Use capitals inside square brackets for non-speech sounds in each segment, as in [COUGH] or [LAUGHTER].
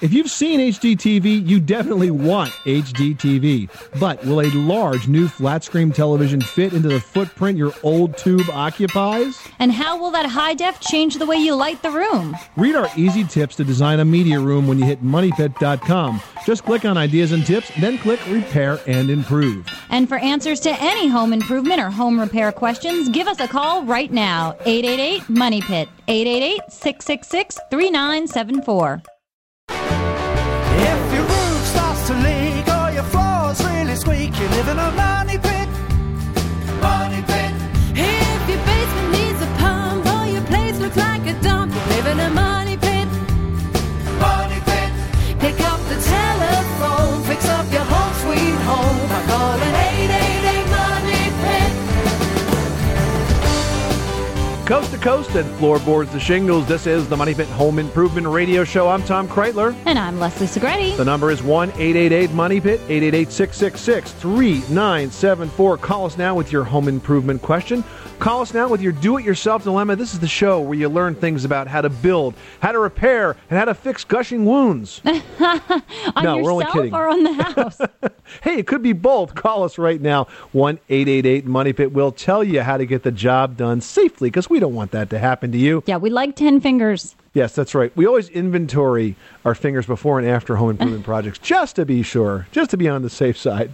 If you've seen HDTV, you definitely want HDTV. But will a large new flat screen television fit into the footprint your old tube occupies? And how will that high def change the way you light the room? Read our easy tips to design a media room when you hit moneypit.com. Just click on ideas and tips, then click repair and improve. And for answers to any home improvement or home repair questions, give us a call right now 888 Money Pit, 888 666 3974. Pit. Coast and floorboards to shingles, this is the Money Pit Home Improvement Radio Show. I'm Tom Kraeutler. And I'm Leslie Segrete. The number is 1 888 Money Pit, 888 666 3974. Call us now with your home improvement question. Call us now with your do it yourself dilemma. This is the show where you learn things about how to build, how to repair, and how to fix gushing wounds. [LAUGHS] on no, we're only kidding. or on the house? [LAUGHS] Hey, it could be both. Call us right now. 1 888 Money Pit. We'll tell you how to get the job done safely because we don't want that to happen to you. yeah, we like 10 fingers. Yes, that's right. We always inventory our fingers before and after home improvement projects just to be sure, just to be on the safe side.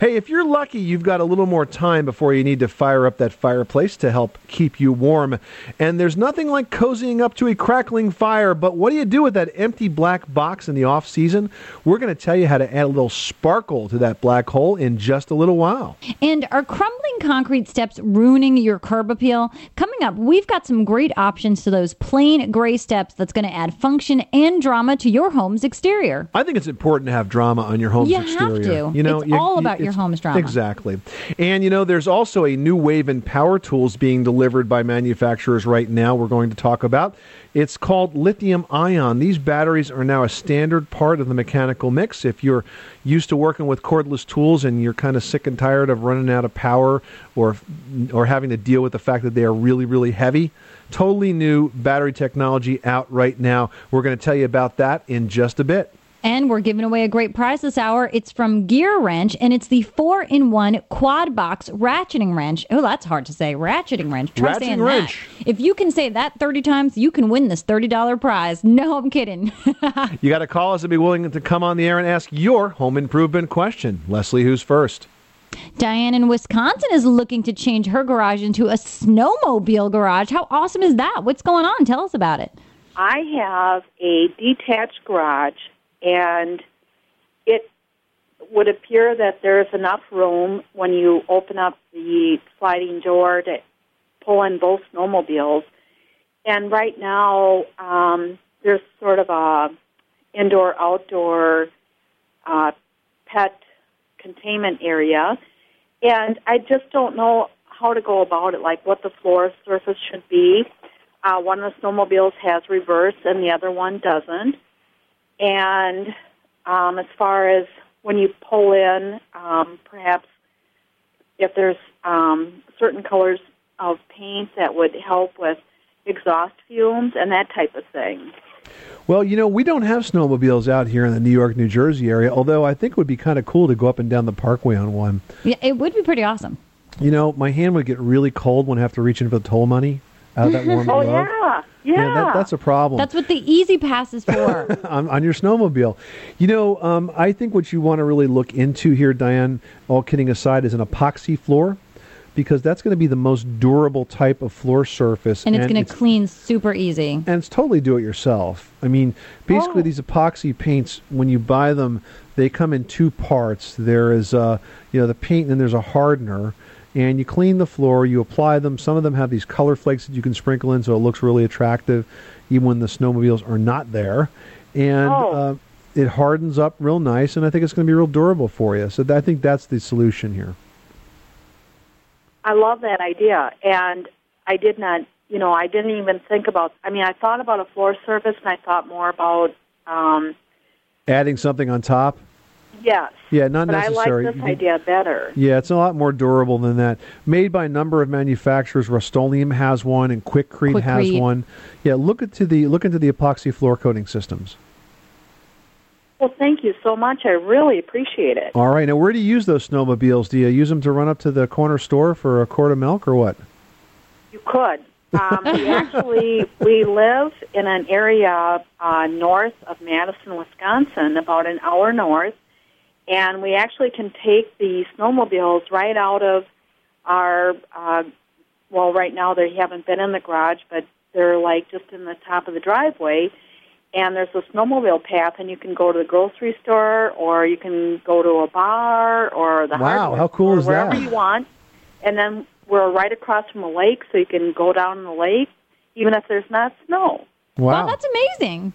Hey, if you're lucky, you've got a little more time before you need to fire up that fireplace to help keep you warm. And there's nothing like cozying up to a crackling fire, but what do you do with that empty black box in the off season? We're going to tell you how to add a little sparkle to that black hole in just a little while. And are crumbling concrete steps ruining your curb appeal? Coming up, we've got some great options to those plain gray steps that's going to add function and drama to your home's exterior. I think it's important to have drama on your home's You have exterior. to. You know, It's all about your home's drama. Exactly. And you know, there's also a new wave in power tools being delivered by manufacturers right now. We're going to talk about. It's called lithium ion. These batteries are now a standard part of the mechanical mix. If you're used to working with cordless tools and you're kind of sick and tired of running out of power or or having to deal with the fact that they are really really heavy, totally new battery technology out right now. We're going to tell you about that in just a bit. And we're giving away a great prize this hour. It's from Gear Wrench, and it's the four-in-one quad box ratcheting wrench. Oh, that's hard to say. Ratcheting wrench. Try Ratcheting wrench. that. If you can say that 30 times, you can win this $30 prize. No, I'm kidding. [LAUGHS] You got to call us and be willing to come on the air and ask your home improvement question. Leslie, who's first? Diane in Wisconsin is looking to change her garage into a snowmobile garage. How awesome is that? What's going on? Tell us about it. I have a detached garage, and it would appear that there's enough room when you open up the sliding door to pull in both snowmobiles. And right now, um, there's sort of a indoor outdoor uh, pet containment area, and I just don't know how to go about it, like what the floor surface should be. Uh, one of the snowmobiles has reverse, and the other one doesn't. And um, as far as when you pull in, um, perhaps if there's um, certain colors of paint that would help with exhaust fumes and that type of thing. Well, you know, we don't have snowmobiles out here in the New York, New Jersey area, although I think it would be kind of cool to go up and down the parkway on one. Yeah, it would be pretty awesome. You know, my hand would get really cold when I have to reach in for the toll money. out of that warm [LAUGHS] Oh glove. yeah, yeah. that, that's a problem. That's what the E-ZPass is for. [LAUGHS] on, on your snowmobile. You know, um, I think what you want to really look into here, Diane, all kidding aside, is an epoxy floor because that's going to be the most durable type of floor surface. and it's going to clean super easy. and it's totally do it yourself. I mean, basically, Oh. these epoxy paints, when you buy them, they come in two parts. There is, uh, you know, the paint, and then there's a hardener. And you clean the floor, you apply them. Some of them have these color flakes that you can sprinkle in, so it looks really attractive, even when the snowmobiles are not there. And Oh. uh, it hardens up real nice, and I think it's going to be real durable for you. So th- I think that's the solution here. I love that idea, and I did not. You know, I didn't even think about. I mean, I thought about a floor surface, and I thought more about. Um, Adding something on top, yes, yeah, not but I like this idea better. Yeah, it's a lot more durable than that. Made by a number of manufacturers. Rust-Oleum has one, and Quikrete has one. Yeah, look into the look into the epoxy floor coating systems. Well, thank you so much. I really appreciate it. All right, now where do you use those snowmobiles? Do you use them to run up to the corner store for a quart of milk, or what? You could. Um, we [LAUGHS] actually we live in an area uh, north of Madison, Wisconsin, about an hour north, and we actually can take the snowmobiles right out of our. Uh, well, right now they haven't been in the garage, but they're like just in the top of the driveway. And there's a snowmobile path, and you can go to the grocery store, or you can go to a bar, or the Wow, how cool store, is wherever that? you want. And then we're right across from a lake, so you can go down in the lake, even if there's not snow. Wow, Wow. that's amazing.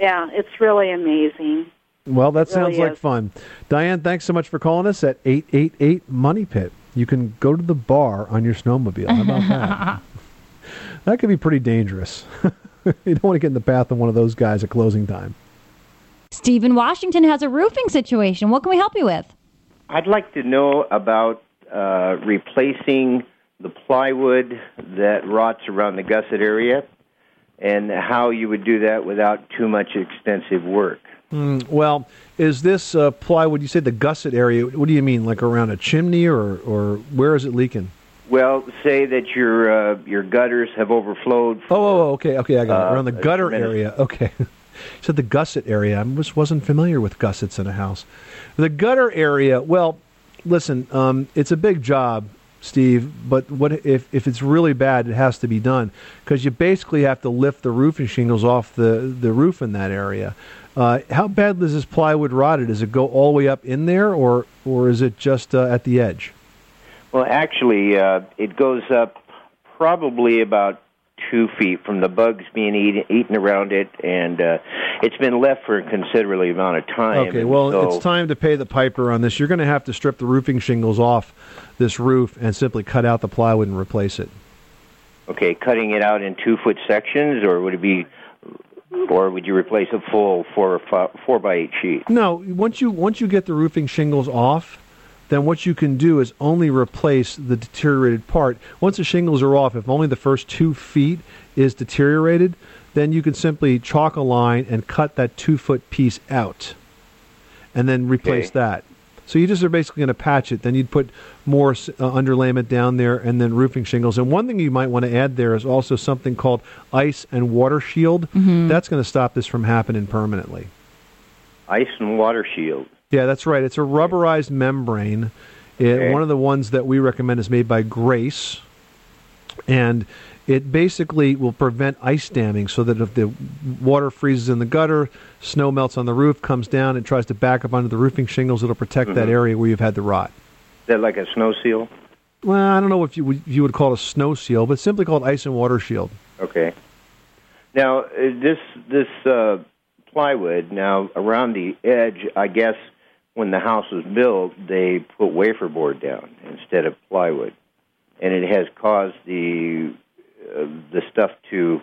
Yeah, it's really amazing. well, that sounds really like is. fun. Diane, thanks so much for calling us at eight eight eight Money Pit. You can go to the bar on your snowmobile. How about that? [LAUGHS] that could be pretty dangerous. [LAUGHS] [LAUGHS] you don't want to get in the path of one of those guys at closing time. Stephen Washington has a roofing situation. What can we help you with? I'd like to know about uh, replacing the plywood that rots around the gusset area and how you would do that without too much extensive work. Well, is this uh, plywood? You said the gusset area. What do you mean, like around a chimney, or or where is it leaking? Well, say that your uh, your gutters have overflowed. Oh, oh, oh, okay, okay, I got it. Uh, Around the gutter area. [LAUGHS] Okay. you said the gusset area. I just wasn't familiar with gussets in a house. The gutter area. Well, listen, um, it's a big job, Steve. But what if if it's really bad? It has to be done because you basically have to lift the roofing shingles off the the roof in that area. Uh, how bad is this plywood rotted? Does it go all the way up in there, or or is it just uh, at the edge? Well, actually, uh, it goes up probably about two feet from the bugs being eat, eaten around it, and uh, it's been left for a considerable amount of time. Okay, well, so- it's time to pay the piper on this. You're going to have to strip the roofing shingles off this roof and simply cut out the plywood and replace it. Okay, cutting it out in two foot sections, or would it be, or would you replace a full four or five, four by eight sheet? No, once you once you get the roofing shingles off, then what you can do is only replace the deteriorated part. Once the shingles are off, if only the first two feet is deteriorated, then you can simply chalk a line and cut that two foot piece out, and then replace Okay. that. So you just are basically going to patch it. Then you'd put more uh, underlayment down there, and then roofing shingles. And one thing you might want to add there is also something called ice and water shield. That's going to stop this from happening permanently. Ice and water shield. Yeah, that's right. It's a rubberized membrane. It, Okay. One of the ones that we recommend is made by Grace, and it basically will prevent ice damming. So that if the water freezes in the gutter, snow melts on the roof, comes down, and tries to back up onto the roofing shingles, it'll protect that area where you've had the rot. Is that like a snow seal? Well, I don't know if you would, you would call it a snow seal, but simply called ice and water shield. Okay. Now uh, this this uh, plywood now around the edge, I guess when the house was built, they put wafer board down instead of plywood, and it has caused the uh, the stuff to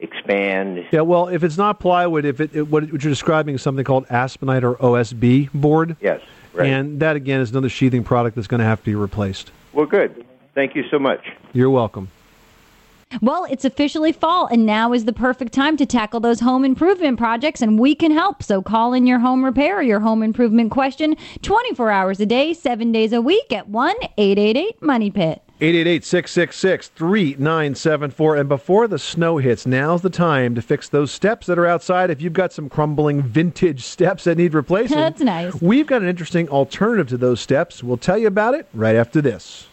expand. Yeah, well, if it's not plywood, if it, it what you're describing is something called aspenite or OSB board, Yes, right. and that again is another sheathing product that's going to have to be replaced. well, good. Thank you so much. You're welcome. Well, it's officially fall, and now is the perfect time to tackle those home improvement projects, and we can help. So call in your home repair or your home improvement question 24 hours a day, seven days a week at 1 888 Money Pit. 888-666-3974 and before the snow hits now's the time to fix those steps that are outside if you've got some crumbling vintage [LAUGHS] steps that need replacing That's nice. we've got an interesting alternative to those steps we'll tell you about it right after this.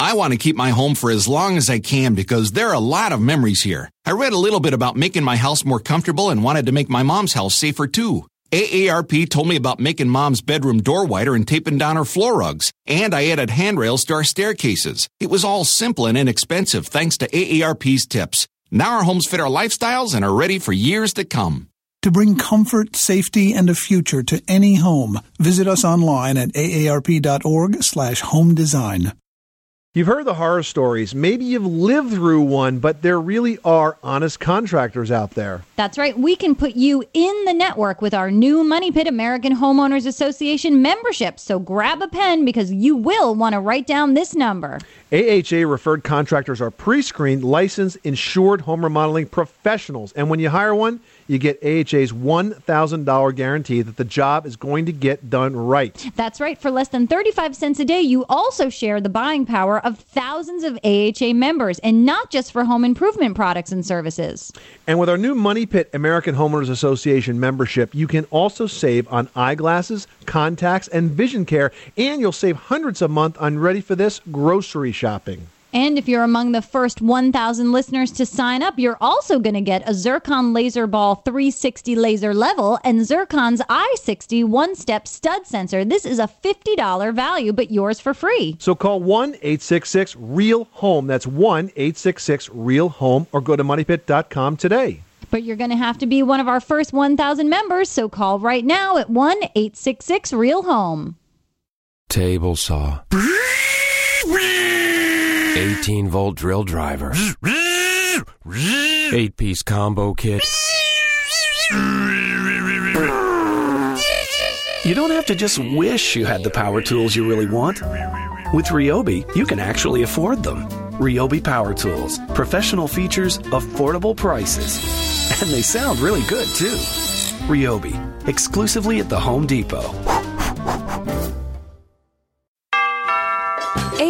I want to keep my home for as long as I can because there are a lot of memories here. I read a little bit about making my house more comfortable and wanted to make my mom's house safer too. AARP told me about making mom's bedroom door wider and taping down her floor rugs. And I added handrails to our staircases. It was all simple and inexpensive thanks to AARP's tips. Now our homes fit our lifestyles and are ready for years to come. To bring comfort, safety, and a future to any home, visit us online at aarp.org slash home design. You've heard the horror stories. Maybe you've lived through one, but there really are honest contractors out there. That's right. We can put you in the network with our new Money Pit American Homeowners Association membership. So grab a pen because you will want to write down this number. AHA referred contractors are pre screened, licensed, insured home remodeling professionals. And when you hire one, you get AHA's $1,000 guarantee that the job is going to get done right. That's right. For less than 35 cents a day, you also share the buying power of thousands of AHA members, and not just for home improvement products and services. And with our new Money Pit American Homeowners Association membership, you can also save on eyeglasses, contacts, and vision care, and you'll save hundreds a month on ready for this grocery shopping. And if you're among the first 1,000 listeners to sign up, you're also going to get a Zircon Laser Ball 360 laser level and Zircon's i60 one step stud sensor. This is a $50 value, but yours for free. So call 1 866 REAL HOME. That's 1 866 REAL HOME or go to moneypit.com today. But you're going to have to be one of our first 1,000 members, so call right now at 1 866 Real Home. Table saw. 18 volt drill driver. 8 piece combo kit. You don't have to just wish you had the power tools you really want. With Ryobi, you can actually afford them. Ryobi Power Tools. Professional features, affordable prices. And they sound really good, too. Ryobi. Exclusively at the Home Depot.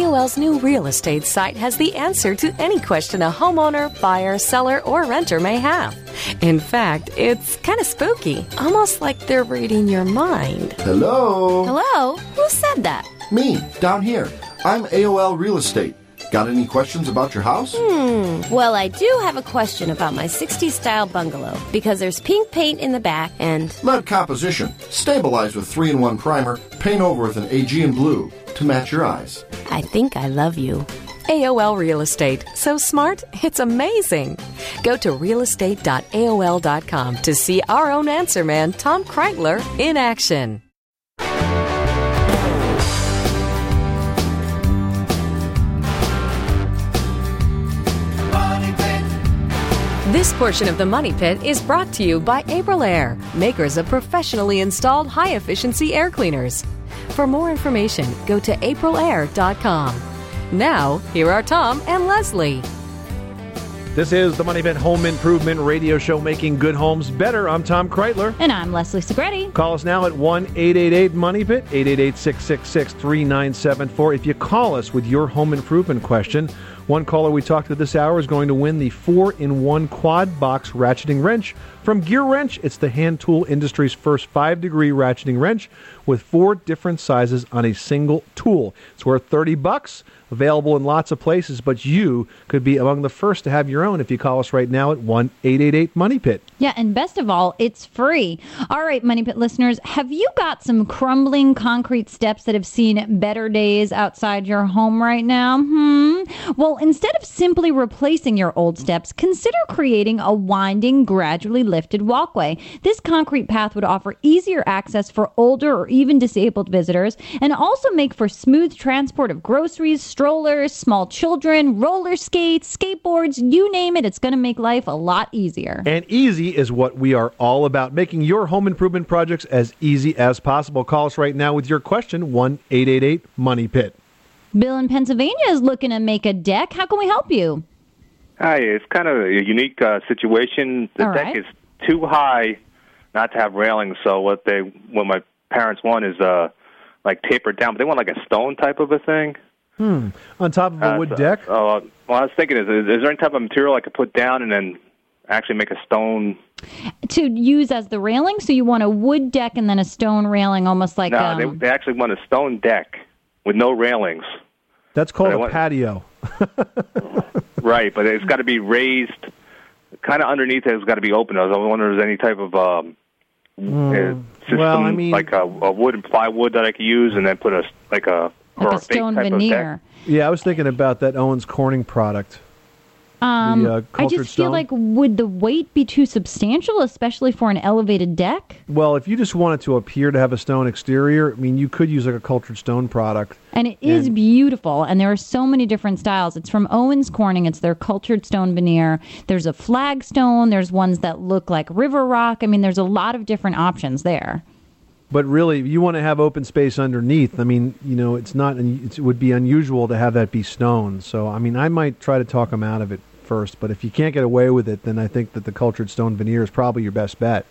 AOL's new real estate site has the answer to any question a homeowner, buyer, seller, or renter may have. In fact, it's kind of spooky, almost like they're reading your mind. Hello? Hello? Who said that? Me, down here. I'm AOL Real Estate. Got any questions about your house? Hmm. Well, I do have a question about my 60s style bungalow because there's pink paint in the back and. Lead composition. Stabilized with 3 in 1 primer. Paint over with an Aegean blue to match your eyes. I think I love you. AOL Real Estate. So smart, it's amazing. Go to realestate.aol.com to see our own answer man, Tom Kraeutler, in action. This portion of the Money Pit is brought to you by Aprilaire, makers of professionally installed high efficiency air cleaners. For more information, go to aprilaire.com. Now, here are Tom and Leslie. This is the Money Pit Home Improvement Radio Show, making good homes better. I'm Tom Kraeutler. And I'm Leslie Segrete. Call us now at 1 888 Money Pit, 888 666 3974. If you call us with your home improvement question, one caller we talked to this hour is going to win the 4 in 1 quad box ratcheting wrench from Gear Wrench. It's the hand tool industry's first 5 degree ratcheting wrench with four different sizes on a single tool. It's worth 30 bucks, available in lots of places, but you could be among the first to have your own if you call us right now at 1 888 Money Pit. Yeah, and best of all, it's free. All right, Money Pit listeners, have you got some crumbling concrete steps that have seen better days outside your home right now? Hmm. Well, instead of simply replacing your old steps, consider creating a winding, gradually lifted walkway. This concrete path would offer easier access for older or disabled visitors and also make for smooth transport of groceries, strollers, small children, roller skates, skateboards, you name it. It's going to make life a lot easier. And easy is what we are all about, making your home improvement projects as easy as possible. Call us right now with your question, 1 888 Money Pit. Bill in Pennsylvania is looking to make a deck. How can we help you? Hi, it's kind of a unique uh, situation. The All deck right. is too high not to have railings, so what they what my parents want is uh like tapered down, but they want like a stone type of a thing. Hmm. On top of a Uh, wood so- deck? Uh, well, I was thinking, is, is there any type of material I could put down and then actually make a stone? To use as the railing, so you want a wood deck and then a stone railing, almost like no, um, they, they actually want a stone deck with no railings. That's called But I a want- patio. [LAUGHS] Right, but it's got to be raised. Kind of underneath it, it's got to be open. I was wondering if there's any type of um, uh, system, well, I mean- like a, a wood and plywood that I could use, and then put a like a like or a fake stone veneer. Yeah, I was thinking about that Owens Corning product. Um, The, uh, I just feel stone? like would the weight be too substantial, especially for an elevated deck? Well, if you just want it to appear to have a stone exterior, I mean, you could use like a cultured stone product. And it is And- beautiful, and there are so many different styles. It's from Owens Corning. It's their cultured stone veneer. There's a flagstone. There's ones that look like river rock. I mean, there's a lot of different options there. But really, you want to have open space underneath, I mean, you know, it's not. It would be unusual to have that be stone. So, I mean, I might try to talk them out of it first. But if you can't get away with it, then I think that the cultured stone veneer is probably your best bet.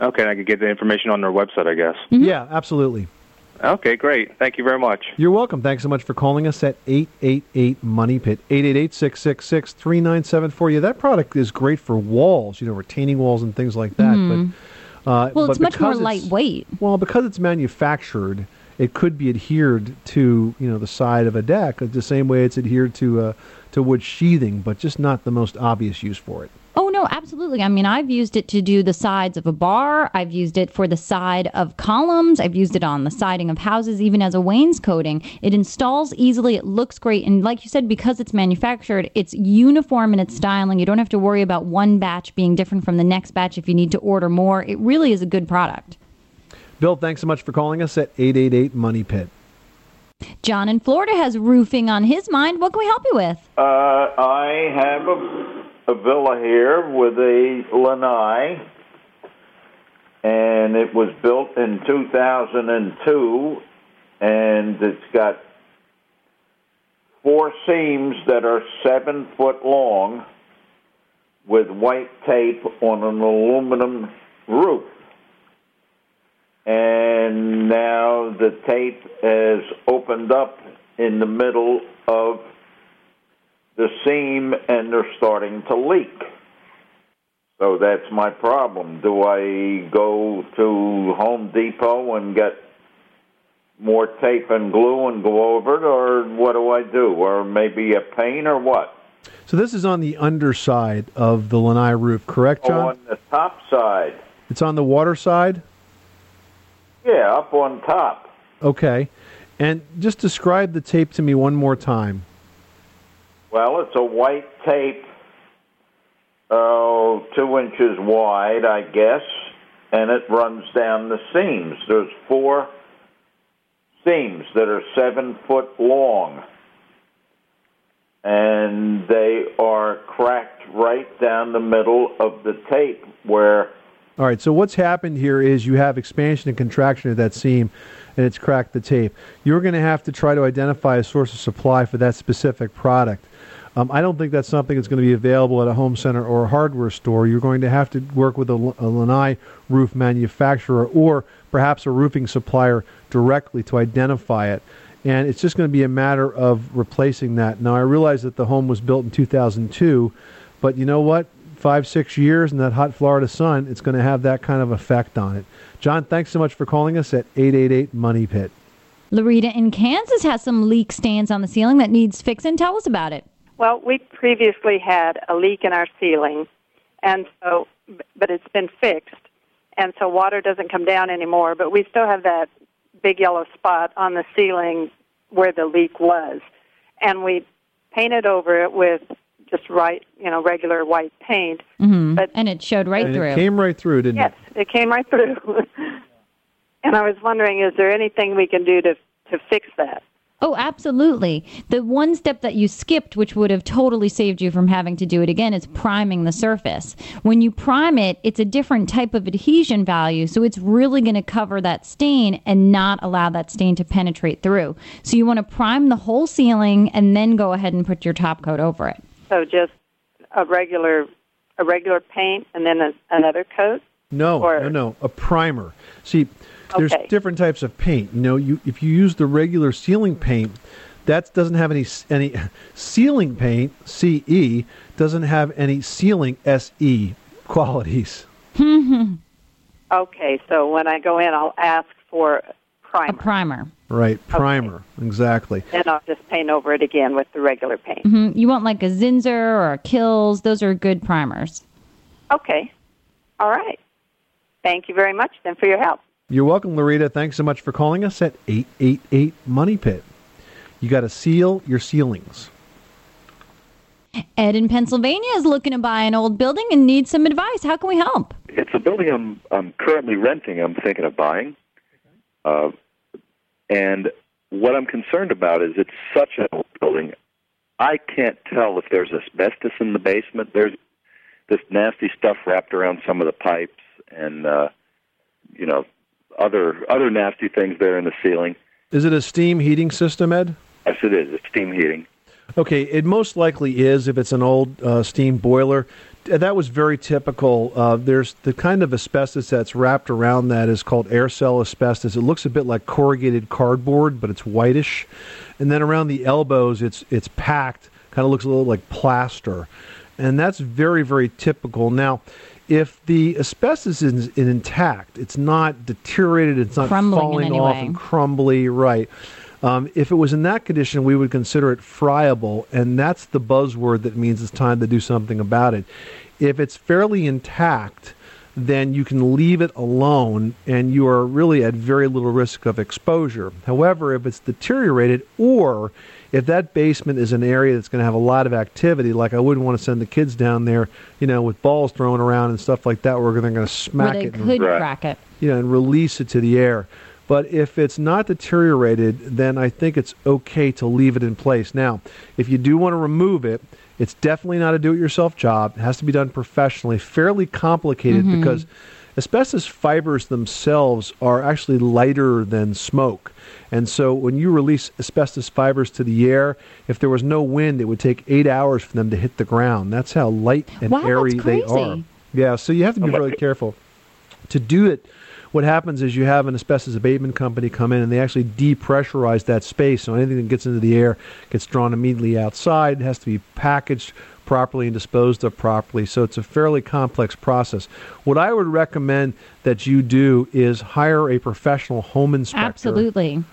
Okay, I could get the information on their website, I guess. Yeah, absolutely. Okay, great. Thank you very much. You're welcome. Thanks so much for calling us at 888 Money Pit. 888 666 3974. Yeah, that product is great for walls, you know, retaining walls and things like that. Mhm. But uh, Well, it's much more lightweight. Well, because it's manufactured, it could be adhered to, you know, the side of a deck the same way it's adhered to uh, to wood sheathing, but just not the most obvious use for it. Oh no, absolutely. I mean, I've used it to do the sides of a bar. I've used it for the side of columns. I've used it on the siding of houses, even as a wainscoting. It installs easily. It looks great, and like you said, because it's manufactured, it's uniform in its styling. You don't have to worry about one batch being different from the next batch if you need to order more. It really is a good product. Bill, thanks so much for calling us at 888 Money Pit. John in Florida has roofing on his mind. What can we help you with? Uh, I have a, a villa here with a lanai, and it was built in 2002, and it's got four seams that are seven foot long with white tape on an aluminum roof. And now the tape has opened up in the middle of the seam and they're starting to leak. So that's my problem. Do I go to Home Depot and get more tape and glue and go over it, or what do I do? Or maybe a paint, or what? So this is on the underside of the lanai roof, correct, Oh, John? on the top side. It's on the water side? Yeah, up on top. Okay. And just describe the tape to me one more time. Well, it's a white tape, uh, two inches wide, I guess, and it runs down the seams. There's four seams that are seven foot long, and they are cracked right down the middle of the tape where All right, so what's happened here is you have expansion and contraction of that seam, and it's cracked the tape. You're going to have to try to identify a source of supply for that specific product. Um, I don't think that's something that's going to be available at a home center or a hardware store. You're going to have to work with a lanai roof manufacturer or perhaps a roofing supplier directly to identify it. And it's just going to be a matter of replacing that. Now, I realize that the home was built in 2002, but you know what? Five, six years in that hot Florida sun, it's going to have that kind of effect on it. John, thanks so much for calling us at 888 Money Pit. Larita in Kansas has some leak stains on the ceiling that needs fixing. Tell us about it. Well, we previously had a leak in our ceiling, and so, but it's been fixed, and so water doesn't come down anymore. But we still have that big yellow spot on the ceiling where the leak was, and we painted over it with just right, you know, regular white paint. hmm But- and it showed right and through. it came right through, didn't it? Yes, it came right through. [LAUGHS] and I was wondering, is there anything we can do to to fix that? Oh, absolutely. The one step that you skipped, which would have totally saved you from having to do it again, is priming the surface. When you prime it, it's a different type of adhesion value, so it's really going to cover that stain and not allow that stain to penetrate through. So you want to prime the whole ceiling and then go ahead and put your top coat over it. So just a regular a regular paint and then a, another coat. No, Or- no, no. A primer. See, there's Okay. different types of paint. You know, you if you use the regular ceiling paint, That doesn't have any any [LAUGHS] ceiling paint CE doesn't have any ceiling SE qualities. [LAUGHS] Mm-hmm. Okay, so when I go in, I'll ask for primer. A primer. Right, primer. Exactly. Then I'll just paint over it again with the regular paint. hmm You want like a Zinsser or a Kilz. Those are good primers. Okay. All right. Thank you very much then for your help. You're welcome, Loretta. Thanks so much for calling us at 888 Money Pit. You got to seal your ceilings. Ed in Pennsylvania is looking to buy an old building and needs some advice. How can we help? It's a building I'm I'm currently renting. I'm thinking of buying, uh, and what I'm concerned about is it's such an old building. I can't tell if there's asbestos in the basement. There's this nasty stuff wrapped around some of the pipes, and uh, you know other other nasty things there in the ceiling. Is it a steam heating system, Ed? Yes, it is. It's steam heating. Okay, it most likely is if it's an old uh, steam boiler. That was very typical. Uh, there's the kind of asbestos that's wrapped around that is called air cell asbestos. It looks a bit like corrugated cardboard, but it's whitish. And then around the elbows, it's it's packed. Kind of looks a little like plaster, and that's very very typical. Now, if the asbestos is, intact, it's not deteriorated, it's not Crumbling in falling off way. and crumbly, right? Um, if it was in that condition, we would consider it friable, and that's the buzzword that means it's time to do something about it. If it's fairly intact, then you can leave it alone, and you are really at very little risk of exposure. However, if it's deteriorated, or if that basement is an area that's going to have a lot of activity, like I wouldn't want to send the kids down there, you know, with balls thrown around and stuff like that, where they're going to smack they it. and- could crack it. you know, and release it to the air. But if it's not deteriorated, then I think it's okay to leave it in place. Now, if you do want to remove it, it's definitely not a do-it-yourself job. It has to be done professionally. Fairly complicated Mhm. because asbestos fibers themselves are actually lighter than smoke. And so when you release asbestos fibers to the air, if there was no wind, it would take eight hours for them to hit the ground. That's how light and Wow, that's airy they are. Yeah, so you have to be really careful. To do it, what happens is you have an asbestos abatement company come in and they actually depressurize that space. So anything that gets into the air gets drawn immediately outside. It has to be packaged properly and disposed of properly. So it's a fairly complex process. What I would recommend that you do is hire a professional home inspector Absolutely.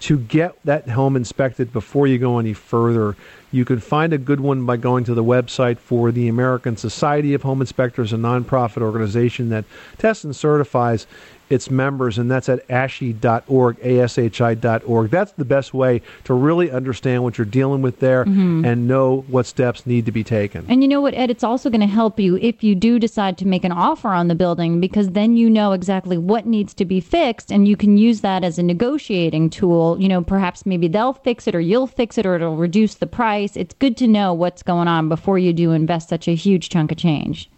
to get that home inspected before you go any further. You can find a good one by going to the website for the American Society of Home Inspectors, a nonprofit organization that tests and certifies its members, and that's at ashi.org, ashi.org. That's the best way to really understand what you're dealing with there Mhm. and know what steps need to be taken. And you know what, Ed? It's also going to help you if you do decide to make an offer on the building because then you know exactly what needs to be fixed and you can use that as a negotiating tool. You know, perhaps maybe they'll fix it or you'll fix it or it'll reduce the price. It's good to know what's going on before you do invest such a huge chunk of change.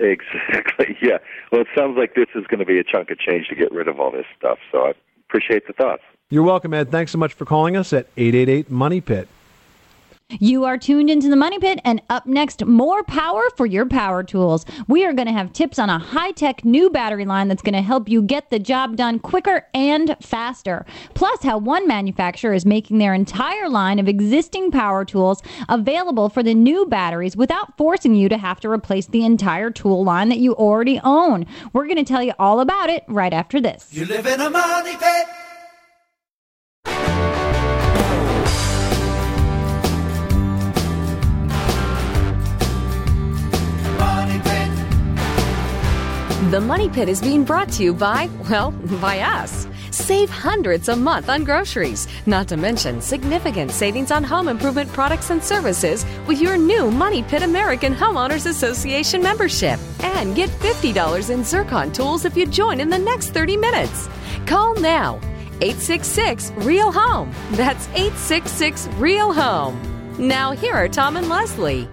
Exactly. [LAUGHS] Yeah. Well, it sounds like this is going to be a chunk of change to get rid of all this stuff. So I appreciate the thoughts. You're welcome, Ed. Thanks so much for calling us at 888 Money Pit. You are tuned into the Money Pit, and up next, more power for your power tools. We are going to have tips on a high tech new battery line that's going to help you get the job done quicker and faster. Plus, how one manufacturer is making their entire line of existing power tools available for the new batteries without forcing you to have to replace the entire tool line that you already own. We're going to tell you all about it right after this. You live in a money pit. The Money Pit is being brought to you by, well, [LAUGHS] by us. Save hundreds a month on groceries, not to mention significant savings on home improvement products and services with your new Money Pit American Homeowners Association membership. And get $50 in Zircon tools if you join in the next 30 minutes. Call now 866 Real Home. That's 866 Real Home. Now, here are Tom and Leslie.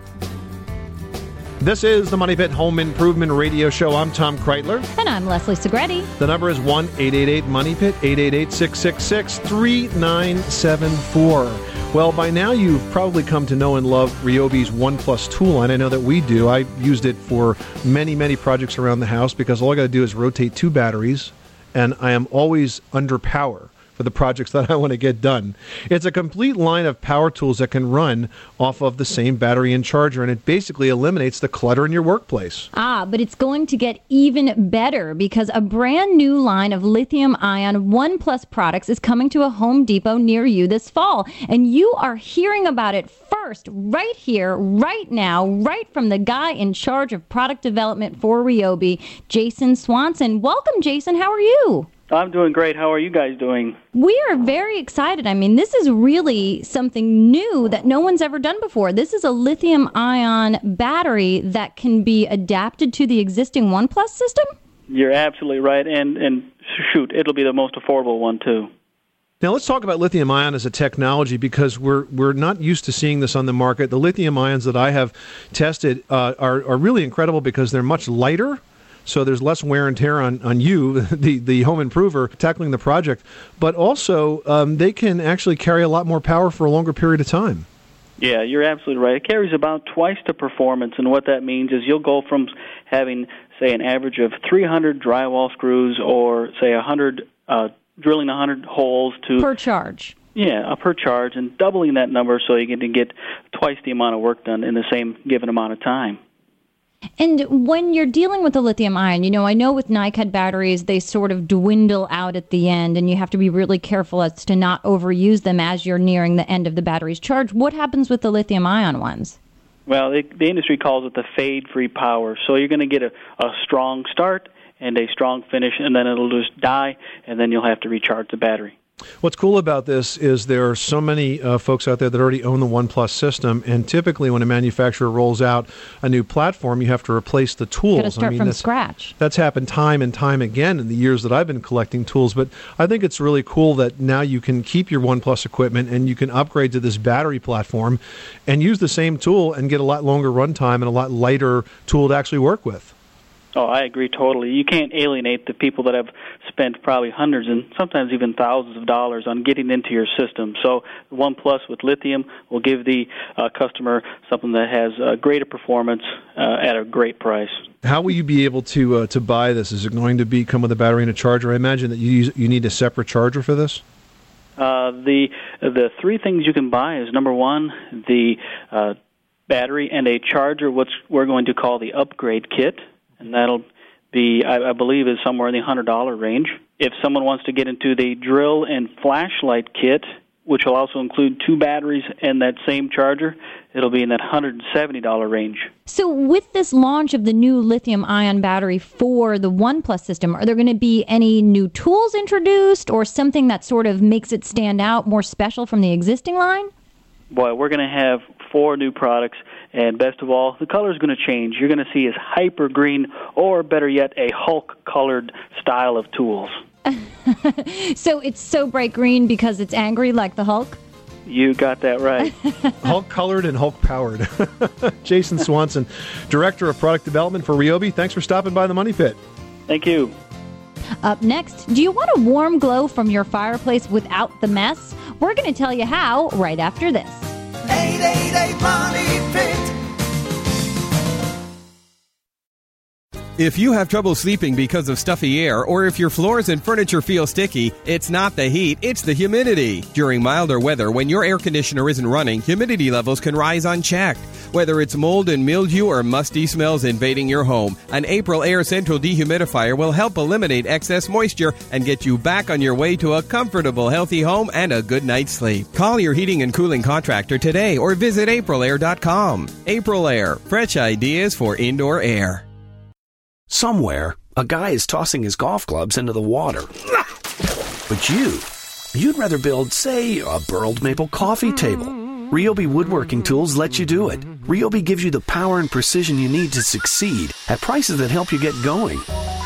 This is the Money Pit Home Improvement Radio Show. I'm Tom Kraeutler. And I'm Leslie Segrete. The number is 1 888 Money Pit, 888 666 3974. Well, by now you've probably come to know and love Ryobi's One Plus tool line. I know that we do. I used it for many, many projects around the house because all I got to do is rotate two batteries, and I am always under power for the projects that I want to get done. It's a complete line of power tools that can run off of the same battery and charger, and it basically eliminates the clutter in your workplace. Ah, but it's going to get even better because a brand new line of lithium ion One Plus products is coming to a Home Depot near you this fall. And you are hearing about it first, right here, right now, right from the guy in charge of product development for Ryobi, Jason Swanson. Welcome, Jason. How are you? I'm doing great. How are you guys doing? We are very excited. I mean, this is really something new that no one's ever done before. This is a lithium ion battery that can be adapted to the existing OnePlus system. You're absolutely right, and and shoot, it'll be the most affordable one too. Now let's talk about lithium ion as a technology because we're we're not used to seeing this on the market. The lithium ions that I have tested uh, are are really incredible because they're much lighter. So there's less wear and tear on, on you, [LAUGHS] the, the home improver, tackling the project. But also, um, they can actually carry a lot more power for a longer period of time. Yeah, you're absolutely right. It carries about twice the performance, and what that means is you'll go from having, say, an average of 300 drywall screws or, say, 100 uh, drilling 100 holes to per charge. Yeah, per charge, and doubling that number so you can get twice the amount of work done in the same given amount of time. And when you're dealing with the lithium ion, you know, I know with NiCad batteries, they sort of dwindle out at the end, and you have to be really careful as to not overuse them as you're nearing the end of the battery's charge. What happens with the lithium ion ones? Well, it, the industry calls it the fade free power. So you're going to get a, a strong start and a strong finish, and then it'll just die, and then you'll have to recharge the battery. What's cool about this is there are so many uh, folks out there that already own the OnePlus system, and typically when a manufacturer rolls out a new platform, you have to replace the tools. Start I mean, from that's, scratch. That's happened time and time again in the years that I've been collecting tools. But I think it's really cool that now you can keep your OnePlus equipment and you can upgrade to this battery platform and use the same tool and get a lot longer runtime and a lot lighter tool to actually work with. Oh, I agree totally. You can't alienate the people that have spent probably hundreds and sometimes even thousands of dollars on getting into your system. So, OnePlus with lithium will give the uh, customer something that has uh, greater performance uh, at a great price. How will you be able to uh, to buy this? Is it going to be come with a battery and a charger? I imagine that you use, you need a separate charger for this. Uh, the the three things you can buy is number one the uh, battery and a charger, which we're going to call the upgrade kit and that'll be, I, I believe, is somewhere in the hundred dollar range. If someone wants to get into the drill and flashlight kit, which will also include two batteries and that same charger, it'll be in that hundred and seventy dollar range. So, with this launch of the new lithium ion battery for the OnePlus system, are there going to be any new tools introduced or something that sort of makes it stand out more special from the existing line? Boy, we're going to have four new products, and best of all, the color is going to change. You're going to see is hyper green, or better yet, a Hulk colored style of tools. [LAUGHS] so it's so bright green because it's angry like the Hulk? You got that right. [LAUGHS] Hulk colored and Hulk powered. [LAUGHS] Jason Swanson, Director of Product Development for Ryobi, thanks for stopping by the Money Pit. Thank you. Up next, do you want a warm glow from your fireplace without the mess? We're going to tell you how right after this. 888 Money Pit. If you have trouble sleeping because of stuffy air, or if your floors and furniture feel sticky, it's not the heat, it's the humidity. During milder weather, when your air conditioner isn't running, humidity levels can rise unchecked. Whether it's mold and mildew or musty smells invading your home, an Aprilaire Central Dehumidifier will help eliminate excess moisture and get you back on your way to a comfortable, healthy home and a good night's sleep. Call your heating and cooling contractor today or visit aprilaire.com. April Air, fresh ideas for indoor air. Somewhere, a guy is tossing his golf clubs into the water. But you, you'd rather build, say, a burled maple coffee table. Ryobi Woodworking Tools let you do it. Ryobi gives you the power and precision you need to succeed at prices that help you get going.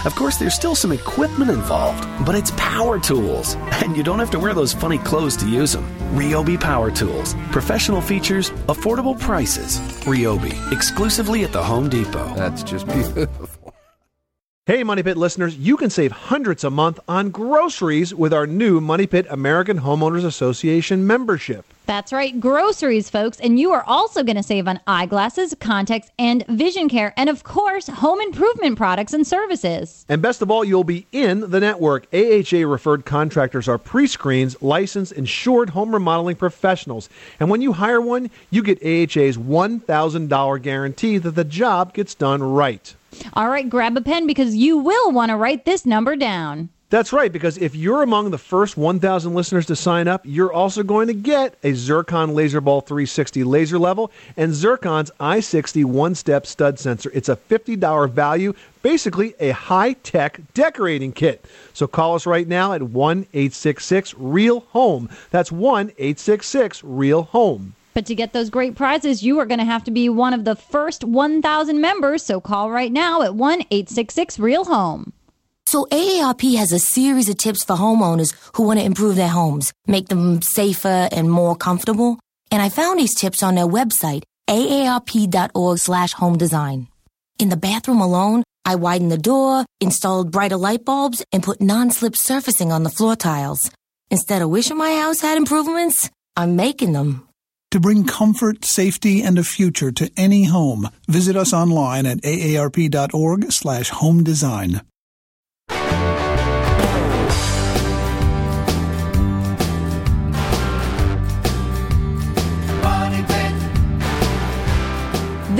Of course, there's still some equipment involved, but it's power tools, [LAUGHS] and you don't have to wear those funny clothes to use them. Ryobi Power Tools. Professional features, affordable prices. Ryobi, exclusively at the Home Depot. That's just [LAUGHS] beautiful. Hey, Money Pit listeners, you can save hundreds a month on groceries with our new Money Pit American Homeowners Association membership. That's right, groceries, folks. And you are also going to save on eyeglasses, contacts, and vision care. And of course, home improvement products and services. And best of all, you'll be in the network. AHA referred contractors are pre screens, licensed, insured home remodeling professionals. And when you hire one, you get AHA's $1,000 guarantee that the job gets done right. All right, grab a pen because you will want to write this number down. That's right, because if you're among the first 1,000 listeners to sign up, you're also going to get a Zircon Laserball 360 laser level and Zircon's i60 one step stud sensor. It's a $50 value, basically a high tech decorating kit. So call us right now at 1 866 Real Home. That's 1 866 Real Home. But to get those great prizes, you are going to have to be one of the first 1,000 members. So call right now at 1 866 Real Home. So AARP has a series of tips for homeowners who want to improve their homes, make them safer and more comfortable. And I found these tips on their website, aarp.org slash home design. In the bathroom alone, I widened the door, installed brighter light bulbs, and put non-slip surfacing on the floor tiles. Instead of wishing my house had improvements, I'm making them. To bring comfort, safety, and a future to any home, visit us online at aarp.org slash home design.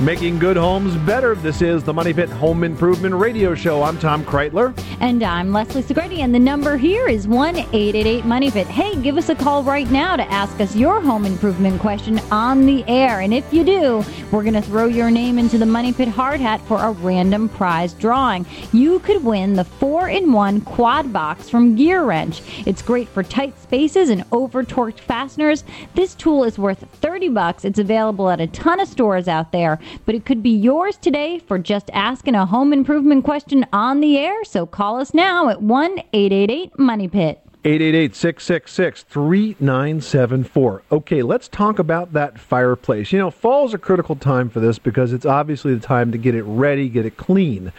Making good homes better. This is the Money Pit Home Improvement Radio Show. I'm Tom Kraeutler. And I'm Leslie Segrete. and the number here is 1 888 Money Pit. Hey, give us a call right now to ask us your home improvement question on the air. And if you do, we're going to throw your name into the Money Pit hard hat for a random prize drawing. You could win the 4 in 1 quad box from GearWrench. It's great for tight spaces and over torqued fasteners. This tool is worth 30 bucks. It's available at a ton of stores out there, but it could be yours today for just asking a home improvement question on the air. So call us now at 1 888 Money Pit. 888 666 3974. Okay, let's talk about that fireplace. You know, fall is a critical time for this because it's obviously the time to get it ready, get it clean.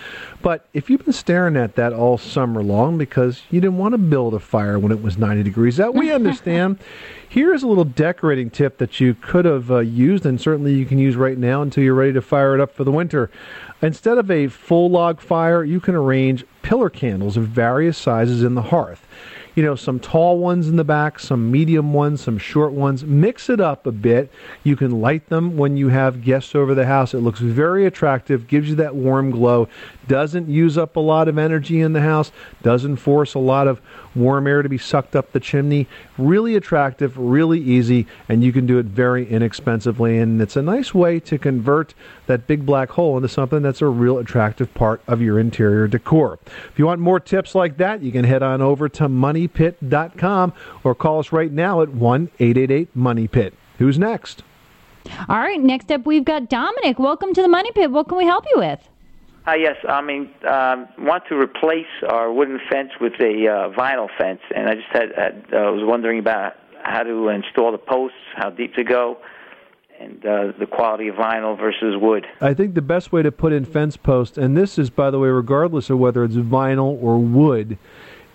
But if you've been staring at that all summer long because you didn't want to build a fire when it was 90 degrees out, we [LAUGHS] understand. Here's a little decorating tip that you could have uh, used, and certainly you can use right now until you're ready to fire it up for the winter. Instead of a full log fire, you can arrange pillar candles of various sizes in the hearth you know, some tall ones in the back, some medium ones, some short ones. Mix it up a bit. You can light them when you have guests over the house. It looks very attractive, gives you that warm glow, doesn't use up a lot of energy in the house, doesn't force a lot of warm air to be sucked up the chimney. Really attractive, really easy, and you can do it very inexpensively. And it's a nice way to convert that big black hole into something that's a real attractive part of your interior decor. If you want more tips like that, you can head on over to moneypit.com or call us right now at 1 888 Money Pit. Who's next? All right, next up we've got Dominic. Welcome to the Money Pit. What can we help you with? Hi, yes. I mean, um, want to replace our wooden fence with a uh, vinyl fence, and I just had, had uh, was wondering about how to install the posts, how deep to go, and uh, the quality of vinyl versus wood. I think the best way to put in fence posts, and this is, by the way, regardless of whether it's vinyl or wood,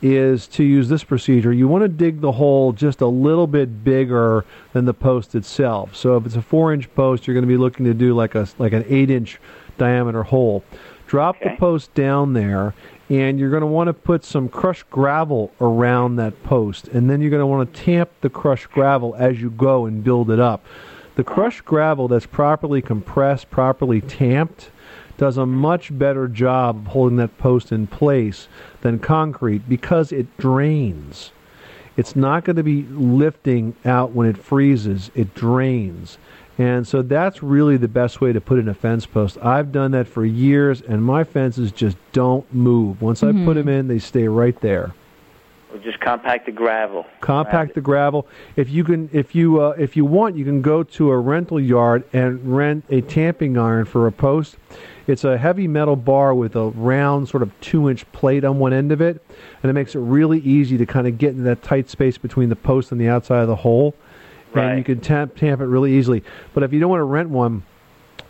is to use this procedure. You want to dig the hole just a little bit bigger than the post itself. So if it's a four-inch post, you're going to be looking to do like a like an eight-inch diameter hole. Drop the post down there, and you're going to want to put some crushed gravel around that post, and then you're going to want to tamp the crushed gravel as you go and build it up. The crushed gravel that's properly compressed, properly tamped, does a much better job of holding that post in place than concrete because it drains. It's not going to be lifting out when it freezes, it drains. And so that's really the best way to put in a fence post. I've done that for years, and my fences just don't move. Once I put them in, they stay right there. Or just compact the gravel. Compact the gravel. If you can, if you uh, if you want, you can go to a rental yard and rent a tamping iron for a post. It's a heavy metal bar with a round, sort of two inch plate on one end of it, and it makes it really easy to kind of get in that tight space between the post and the outside of the hole. And you can tamp, tamp it really easily. But if you don't want to rent one,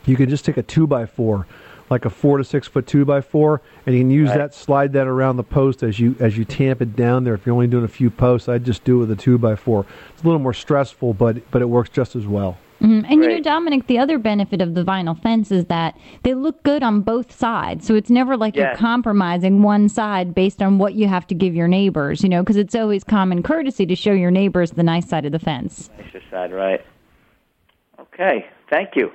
you can just take a two by four, like a four to six foot two by four, and you can use Right. that, slide that around the post as you as you tamp it down there. If you're only doing a few posts, I'd just do it with a two by four. It's a little more stressful, but but it works just as well. Mhm. And you know, Dominic, the other benefit of the vinyl fence is that they look good on both sides. So it's never like you're compromising one side based on what you have to give your neighbors, you know, because it's always common courtesy to show your neighbors the nice side of the fence. Nicer side, right? Okay, thank you.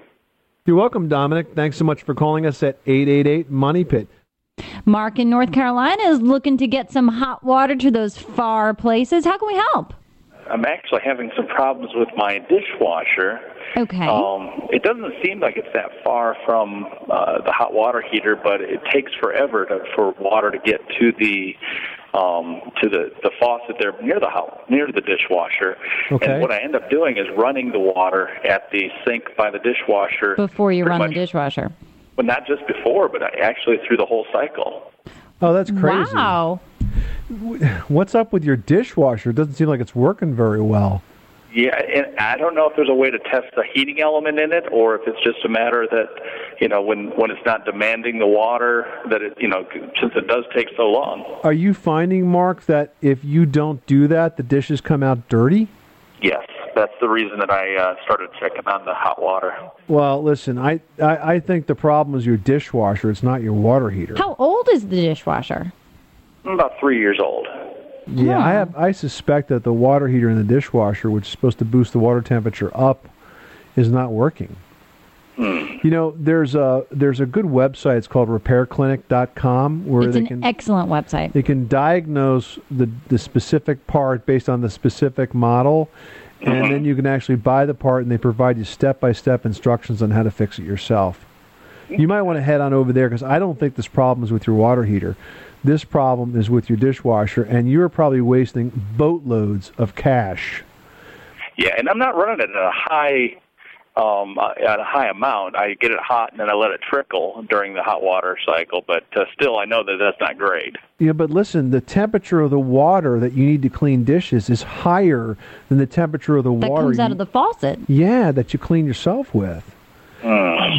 You're welcome, Dominic. Thanks so much for calling us at 888 Money Pit. Mark in North Carolina is looking to get some hot water to those far places. How can we help? I'm actually having some problems with my dishwasher. Okay. Um, it doesn't seem like it's that far from uh, the hot water heater, but it takes forever to, for water to get to the um, to the, the faucet there near the hot, near the dishwasher. Okay. And what I end up doing is running the water at the sink by the dishwasher. Before you run much, the dishwasher. Well, not just before, but I actually through the whole cycle. Oh, that's crazy. Wow. What's up with your dishwasher? It doesn't seem like it's working very well. Yeah, and I don't know if there's a way to test the heating element in it, or if it's just a matter that, you know, when when it's not demanding the water, that it, you know, since it does take so long. Are you finding, Mark, that if you don't do that, the dishes come out dirty? Yes, that's the reason that I uh, started checking on the hot water. Well, listen, I, I, I think the problem is your dishwasher. It's not your water heater. How old is the dishwasher? I'm about three years old. Yeah, I have. I suspect that the water heater in the dishwasher, which is supposed to boost the water temperature up, is not working. Hmm. You know, there's a there's a good website. It's called RepairClinic.com, where It's they an can excellent website. they can diagnose the the specific part based on the specific model, and then you can actually buy the part, and they provide you step by step instructions on how to fix it yourself. You might want to head on over there because I don't think this problem is with your water heater. This problem is with your dishwasher, and you're probably wasting boatloads of cash. Yeah, and I'm not running it at a high um uh, at a high amount. I get it hot and then I let it trickle during the hot water cycle, but uh, still I know that that's not great. Yeah, but listen, the temperature of the water that you need to clean dishes is higher than the temperature of the That water. comes out you- of the faucet. yeah, that you clean yourself with.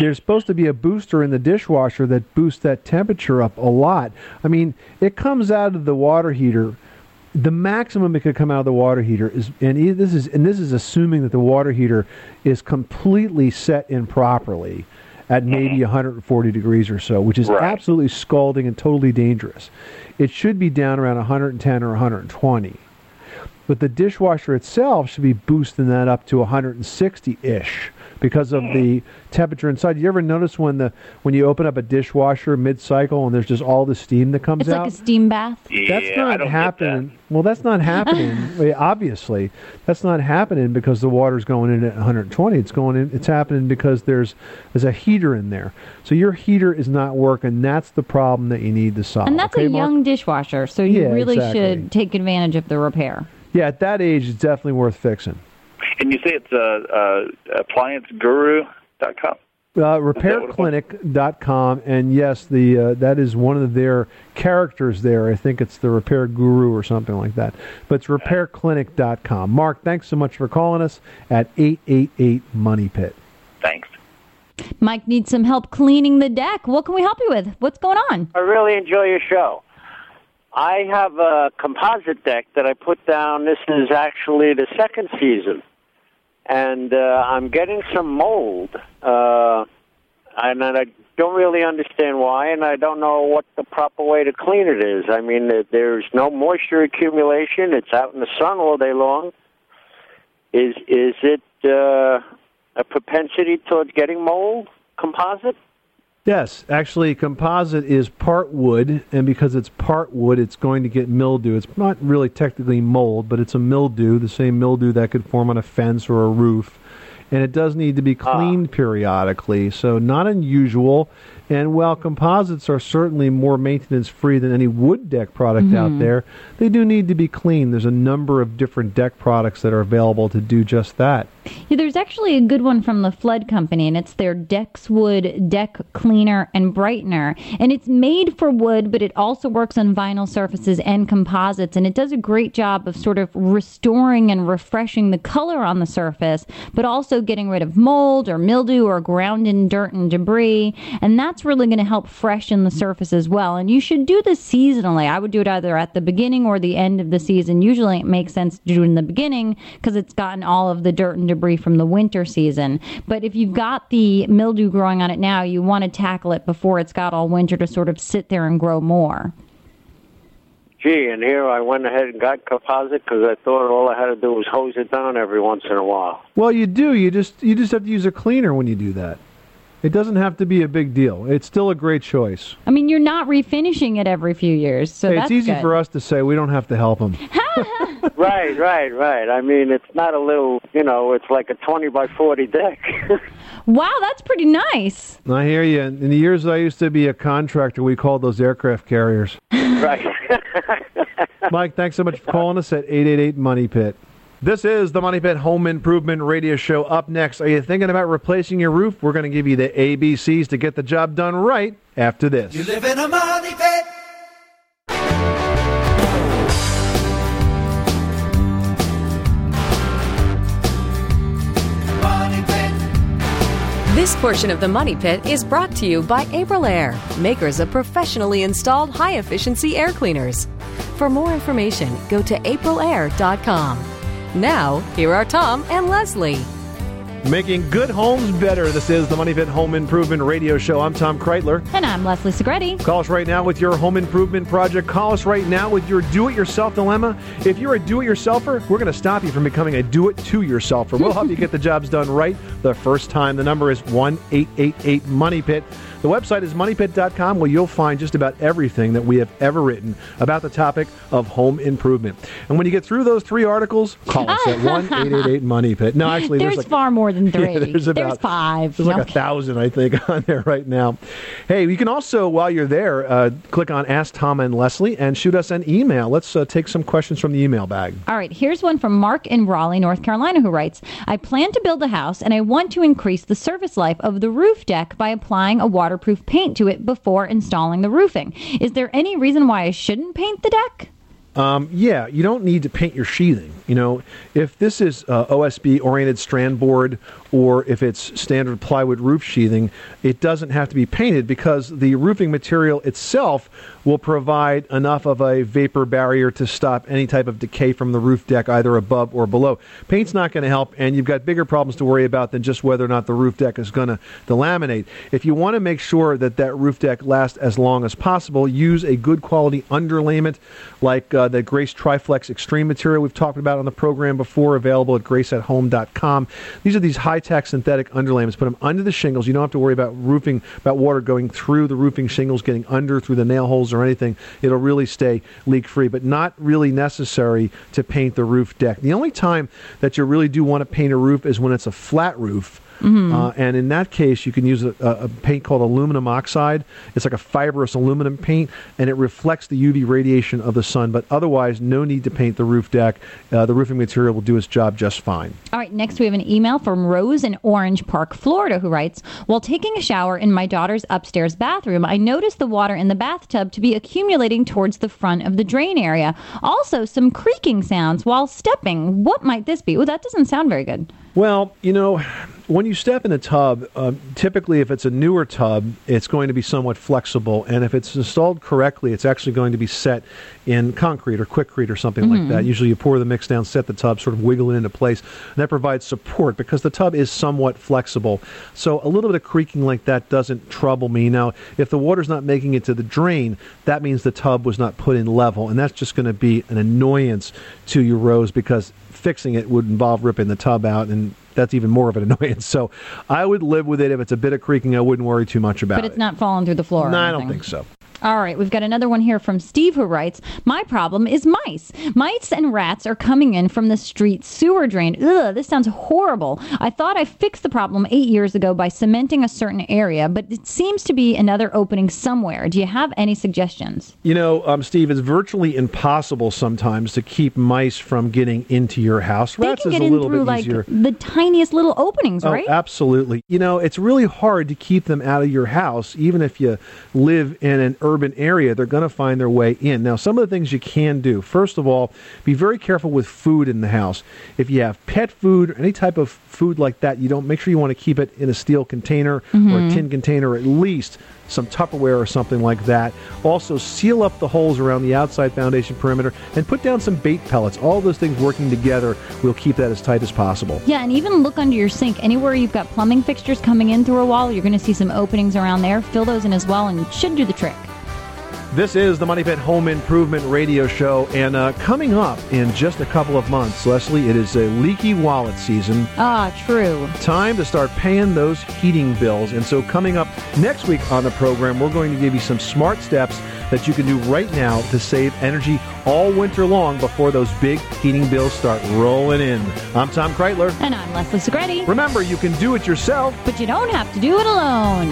There's supposed to be a booster in the dishwasher that boosts that temperature up a lot. I mean, it comes out of the water heater. The maximum it could come out of the water heater is, and this is, and this is assuming that the water heater is completely set in properly at mm-hmm. maybe 140 degrees or so, which is absolutely scalding and totally dangerous. It should be down around 110 or 120. But the dishwasher itself should be boosting that up to 160 ish because of the temperature inside. You ever notice when the when you open up a dishwasher mid cycle and there's just all the steam that comes It's out? It's like a steam bath. that's not happening. Well, that's not happening. [LAUGHS] Eh, obviously, that's not happening because the water's going in at 120. It's going in. It's happening because there's there's a heater in there. So your heater is not working. That's the problem that you need to solve. And that's okay, a Mark? young dishwasher, so you Yeah, really exactly. should take advantage of the repair. Yeah, at that age, it's definitely worth fixing. And you say it's uh, uh, appliceguru.com. Uh, repairclinic.com, and yes, the uh, that is one of their characters there. I think it's the repair guru or something like that. But it's repairclinic.com. Mark, thanks so much for calling us at 888 Money Pit. Thanks. Mike needs some help cleaning the deck. What can we help you with? What's going on? I really enjoy your show. I have a composite deck that I put down. This is actually the second season, and uh, I'm getting some mold, uh, and I don't really understand why, and I don't know what the proper way to clean it is. I mean, there's no moisture accumulation. It's out in the sun all day long. Is is it uh, a propensity towards getting mold? Composite? Yes, actually, composite is part wood, and because it's part wood, it's going to get mildew. It's not really technically mold, but it's a mildew, the same mildew that could form on a fence or a roof. And it does need to be ah. cleaned periodically, so not unusual. And while composites are certainly more maintenance free than any wood deck product out Mhm. there, they do need to be cleaned. There's a number of different deck products that are available to do just that. Yeah, there's actually a good one from the Flood Company, and it's their Dekswood Deck Cleaner and Brightener. And it's made for wood, but it also works on vinyl surfaces and composites. And it does a great job of sort of restoring and refreshing the color on the surface, but also getting rid of mold or mildew or ground in dirt and debris. And that's really going to help freshen the surface as well. And you should do this seasonally. I would do it either at the beginning or the end of the season. Usually it makes sense to do it in the beginning because it's gotten all of the dirt and debris from the winter season. But if you've got the mildew growing on it now, you want to tackle it before it's got all winter to sort of sit there and grow more. Gee, and here I went ahead and got composite because I thought all I had to do was hose it down every once in a while. Well, you do. You just you just have to use a cleaner when you do that. It doesn't have to be a big deal. It's still a great choice. I mean, you're not refinishing it every few years, so Hey, that's it's easy good. for us to say we don't have to help them. [LAUGHS] right, right, right. I mean, it's not a little, you know, it's like a 20 by 40 deck. [LAUGHS] Wow, that's pretty nice. I hear you. In the years I used to be a contractor, we called those aircraft carriers. right. [LAUGHS] Mike, thanks so much for calling us at 888 Money Pit. This is the Money Pit Home Improvement Radio Show. Up next, are you thinking about replacing your roof? We're going to give you the ABCs to get the job done right after this. You live in a money pit. Money pit. This portion of the Money Pit is brought to you by Aprilaire, makers of professionally installed high efficiency air cleaners. For more information, go to aprilaire.com. Now, here are Tom and Leslie. Making good homes better. This is the Money Pit Home Improvement Radio Show. I'm Tom Kraeutler. And I'm Leslie Segrete. Call us right now with your home improvement project. Call us right now with your do it yourself dilemma. If you're a do it yourselfer, we're going to stop you from becoming a do it to yourselfer. We'll help you get the jobs done right the first time. The number is 1 888 Money Pit. The website is moneypit.com where you'll find just about everything that we have ever written about the topic of home improvement. And when you get through those three articles, call us ah. at 1 888 Money Pit. No, actually, there's, there's like far more than [LAUGHS] three. Yeah, there's about five. There's like a thousand, I think, [LAUGHS] on there right now. Hey, you can also, while you're there, uh, click on Ask Tom and Leslie and shoot us an email. Let's uh, take some questions from the email bag. All right, here's one from Mark in Raleigh, North Carolina, who writes I plan to build a house and I want to increase the service life of the roof deck by applying a waterproof paint to it before installing the roofing. Is there any reason why I shouldn't paint the deck? Um, yeah, you don't need to paint your sheathing. You know, if this is uh, OSB oriented strand board or if it's standard plywood roof sheathing, it doesn't have to be painted because the roofing material itself will provide enough of a vapor barrier to stop any type of decay from the roof deck, either above or below. Paint's not going to help, and you've got bigger problems to worry about than just whether or not the roof deck is going to delaminate. If you want to make sure that that roof deck lasts as long as possible, use a good quality underlayment like uh, the Grace Tri-Flex Extreme material we've talked about on the program before, available at graceathome.com. These are these high-tech synthetic underlayments. Put them under the shingles. You don't have to worry about roofing, about water going through the roofing shingles, getting under through the nail holes or anything. It'll really stay leak-free, but not really necessary to paint the roof deck. The only time that you really do want to paint a roof is when it's a flat roof. Mhm. Uh, and in that case, you can use a, a a paint called aluminum oxide. It's like a fibrous aluminum paint, and it reflects the UV radiation of the sun. But otherwise, no need to paint the roof deck. Uh, the roofing material will do its job just fine. All right, next we have an email from Rose in Orange Park, Florida, who writes While taking a shower in my daughter's upstairs bathroom, I noticed the water in the bathtub to be accumulating towards the front of the drain area. Also, some creaking sounds while stepping. What might this be? Well, that doesn't sound very good. Well, you know, when you step in a tub, uh, typically if it's a newer tub, it's going to be somewhat flexible, and if it's installed correctly, it's actually going to be set in concrete or Quikrete or something like Mhm. that. Usually, you pour the mix down, set the tub, sort of wiggle it into place, and that provides support because the tub is somewhat flexible. So a little bit of creaking like that doesn't trouble me. Now, if the water's not making it to the drain, that means the tub was not put in level, and that's just going to be an annoyance to your rose because fixing it would involve ripping the tub out and that's even more of an [LAUGHS] annoyance. So I would live with it. If it's a bit of creaking, I wouldn't worry too much about it. But it. it's not falling through the floor. or No, I don't think so. All right, we've got another one here from Steve who writes My problem is mice. Mice and rats are coming in from the street sewer drain. Ugh, this sounds horrible. I thought I fixed the problem eight years ago by cementing a certain area, but it seems to be another opening somewhere. Do you have any suggestions? You know, um, Steve, it's virtually impossible sometimes to keep mice from getting into your house. They Rats can is get a in little through bit like easier. the tiniest little openings, Oh, right? absolutely. You know, it's really hard to keep them out of your house, even if you live in an urban area. They're going to find their way in. Now, some of the things you can do. First of all, be very careful with food in the house. If you have pet food or any type of food like that, you don't make sure you want to keep it in a steel container or a Mhm. tin container, at least some Tupperware or something like that. Also, seal up the holes around the outside foundation perimeter and put down some bait pellets. All those things working together will keep that as tight as possible. Yeah, and even look under your sink. Anywhere you've got plumbing fixtures coming in through a wall, you're going to see some openings around there. Fill those in as well, and should do the trick. This is the Money Pit Home Improvement Radio Show, and uh, coming up in just a couple of months, Leslie, it is a leaky wallet season. Ah, true. Time to start paying those heating bills. And so, coming up next week on the program, we're going to give you some smart steps that you can do right now to save energy all winter long before those big heating bills start rolling in. I'm Tom Kraeutler. And I'm Leslie Segrete. Remember, you can do it yourself, but you don't have to do it alone.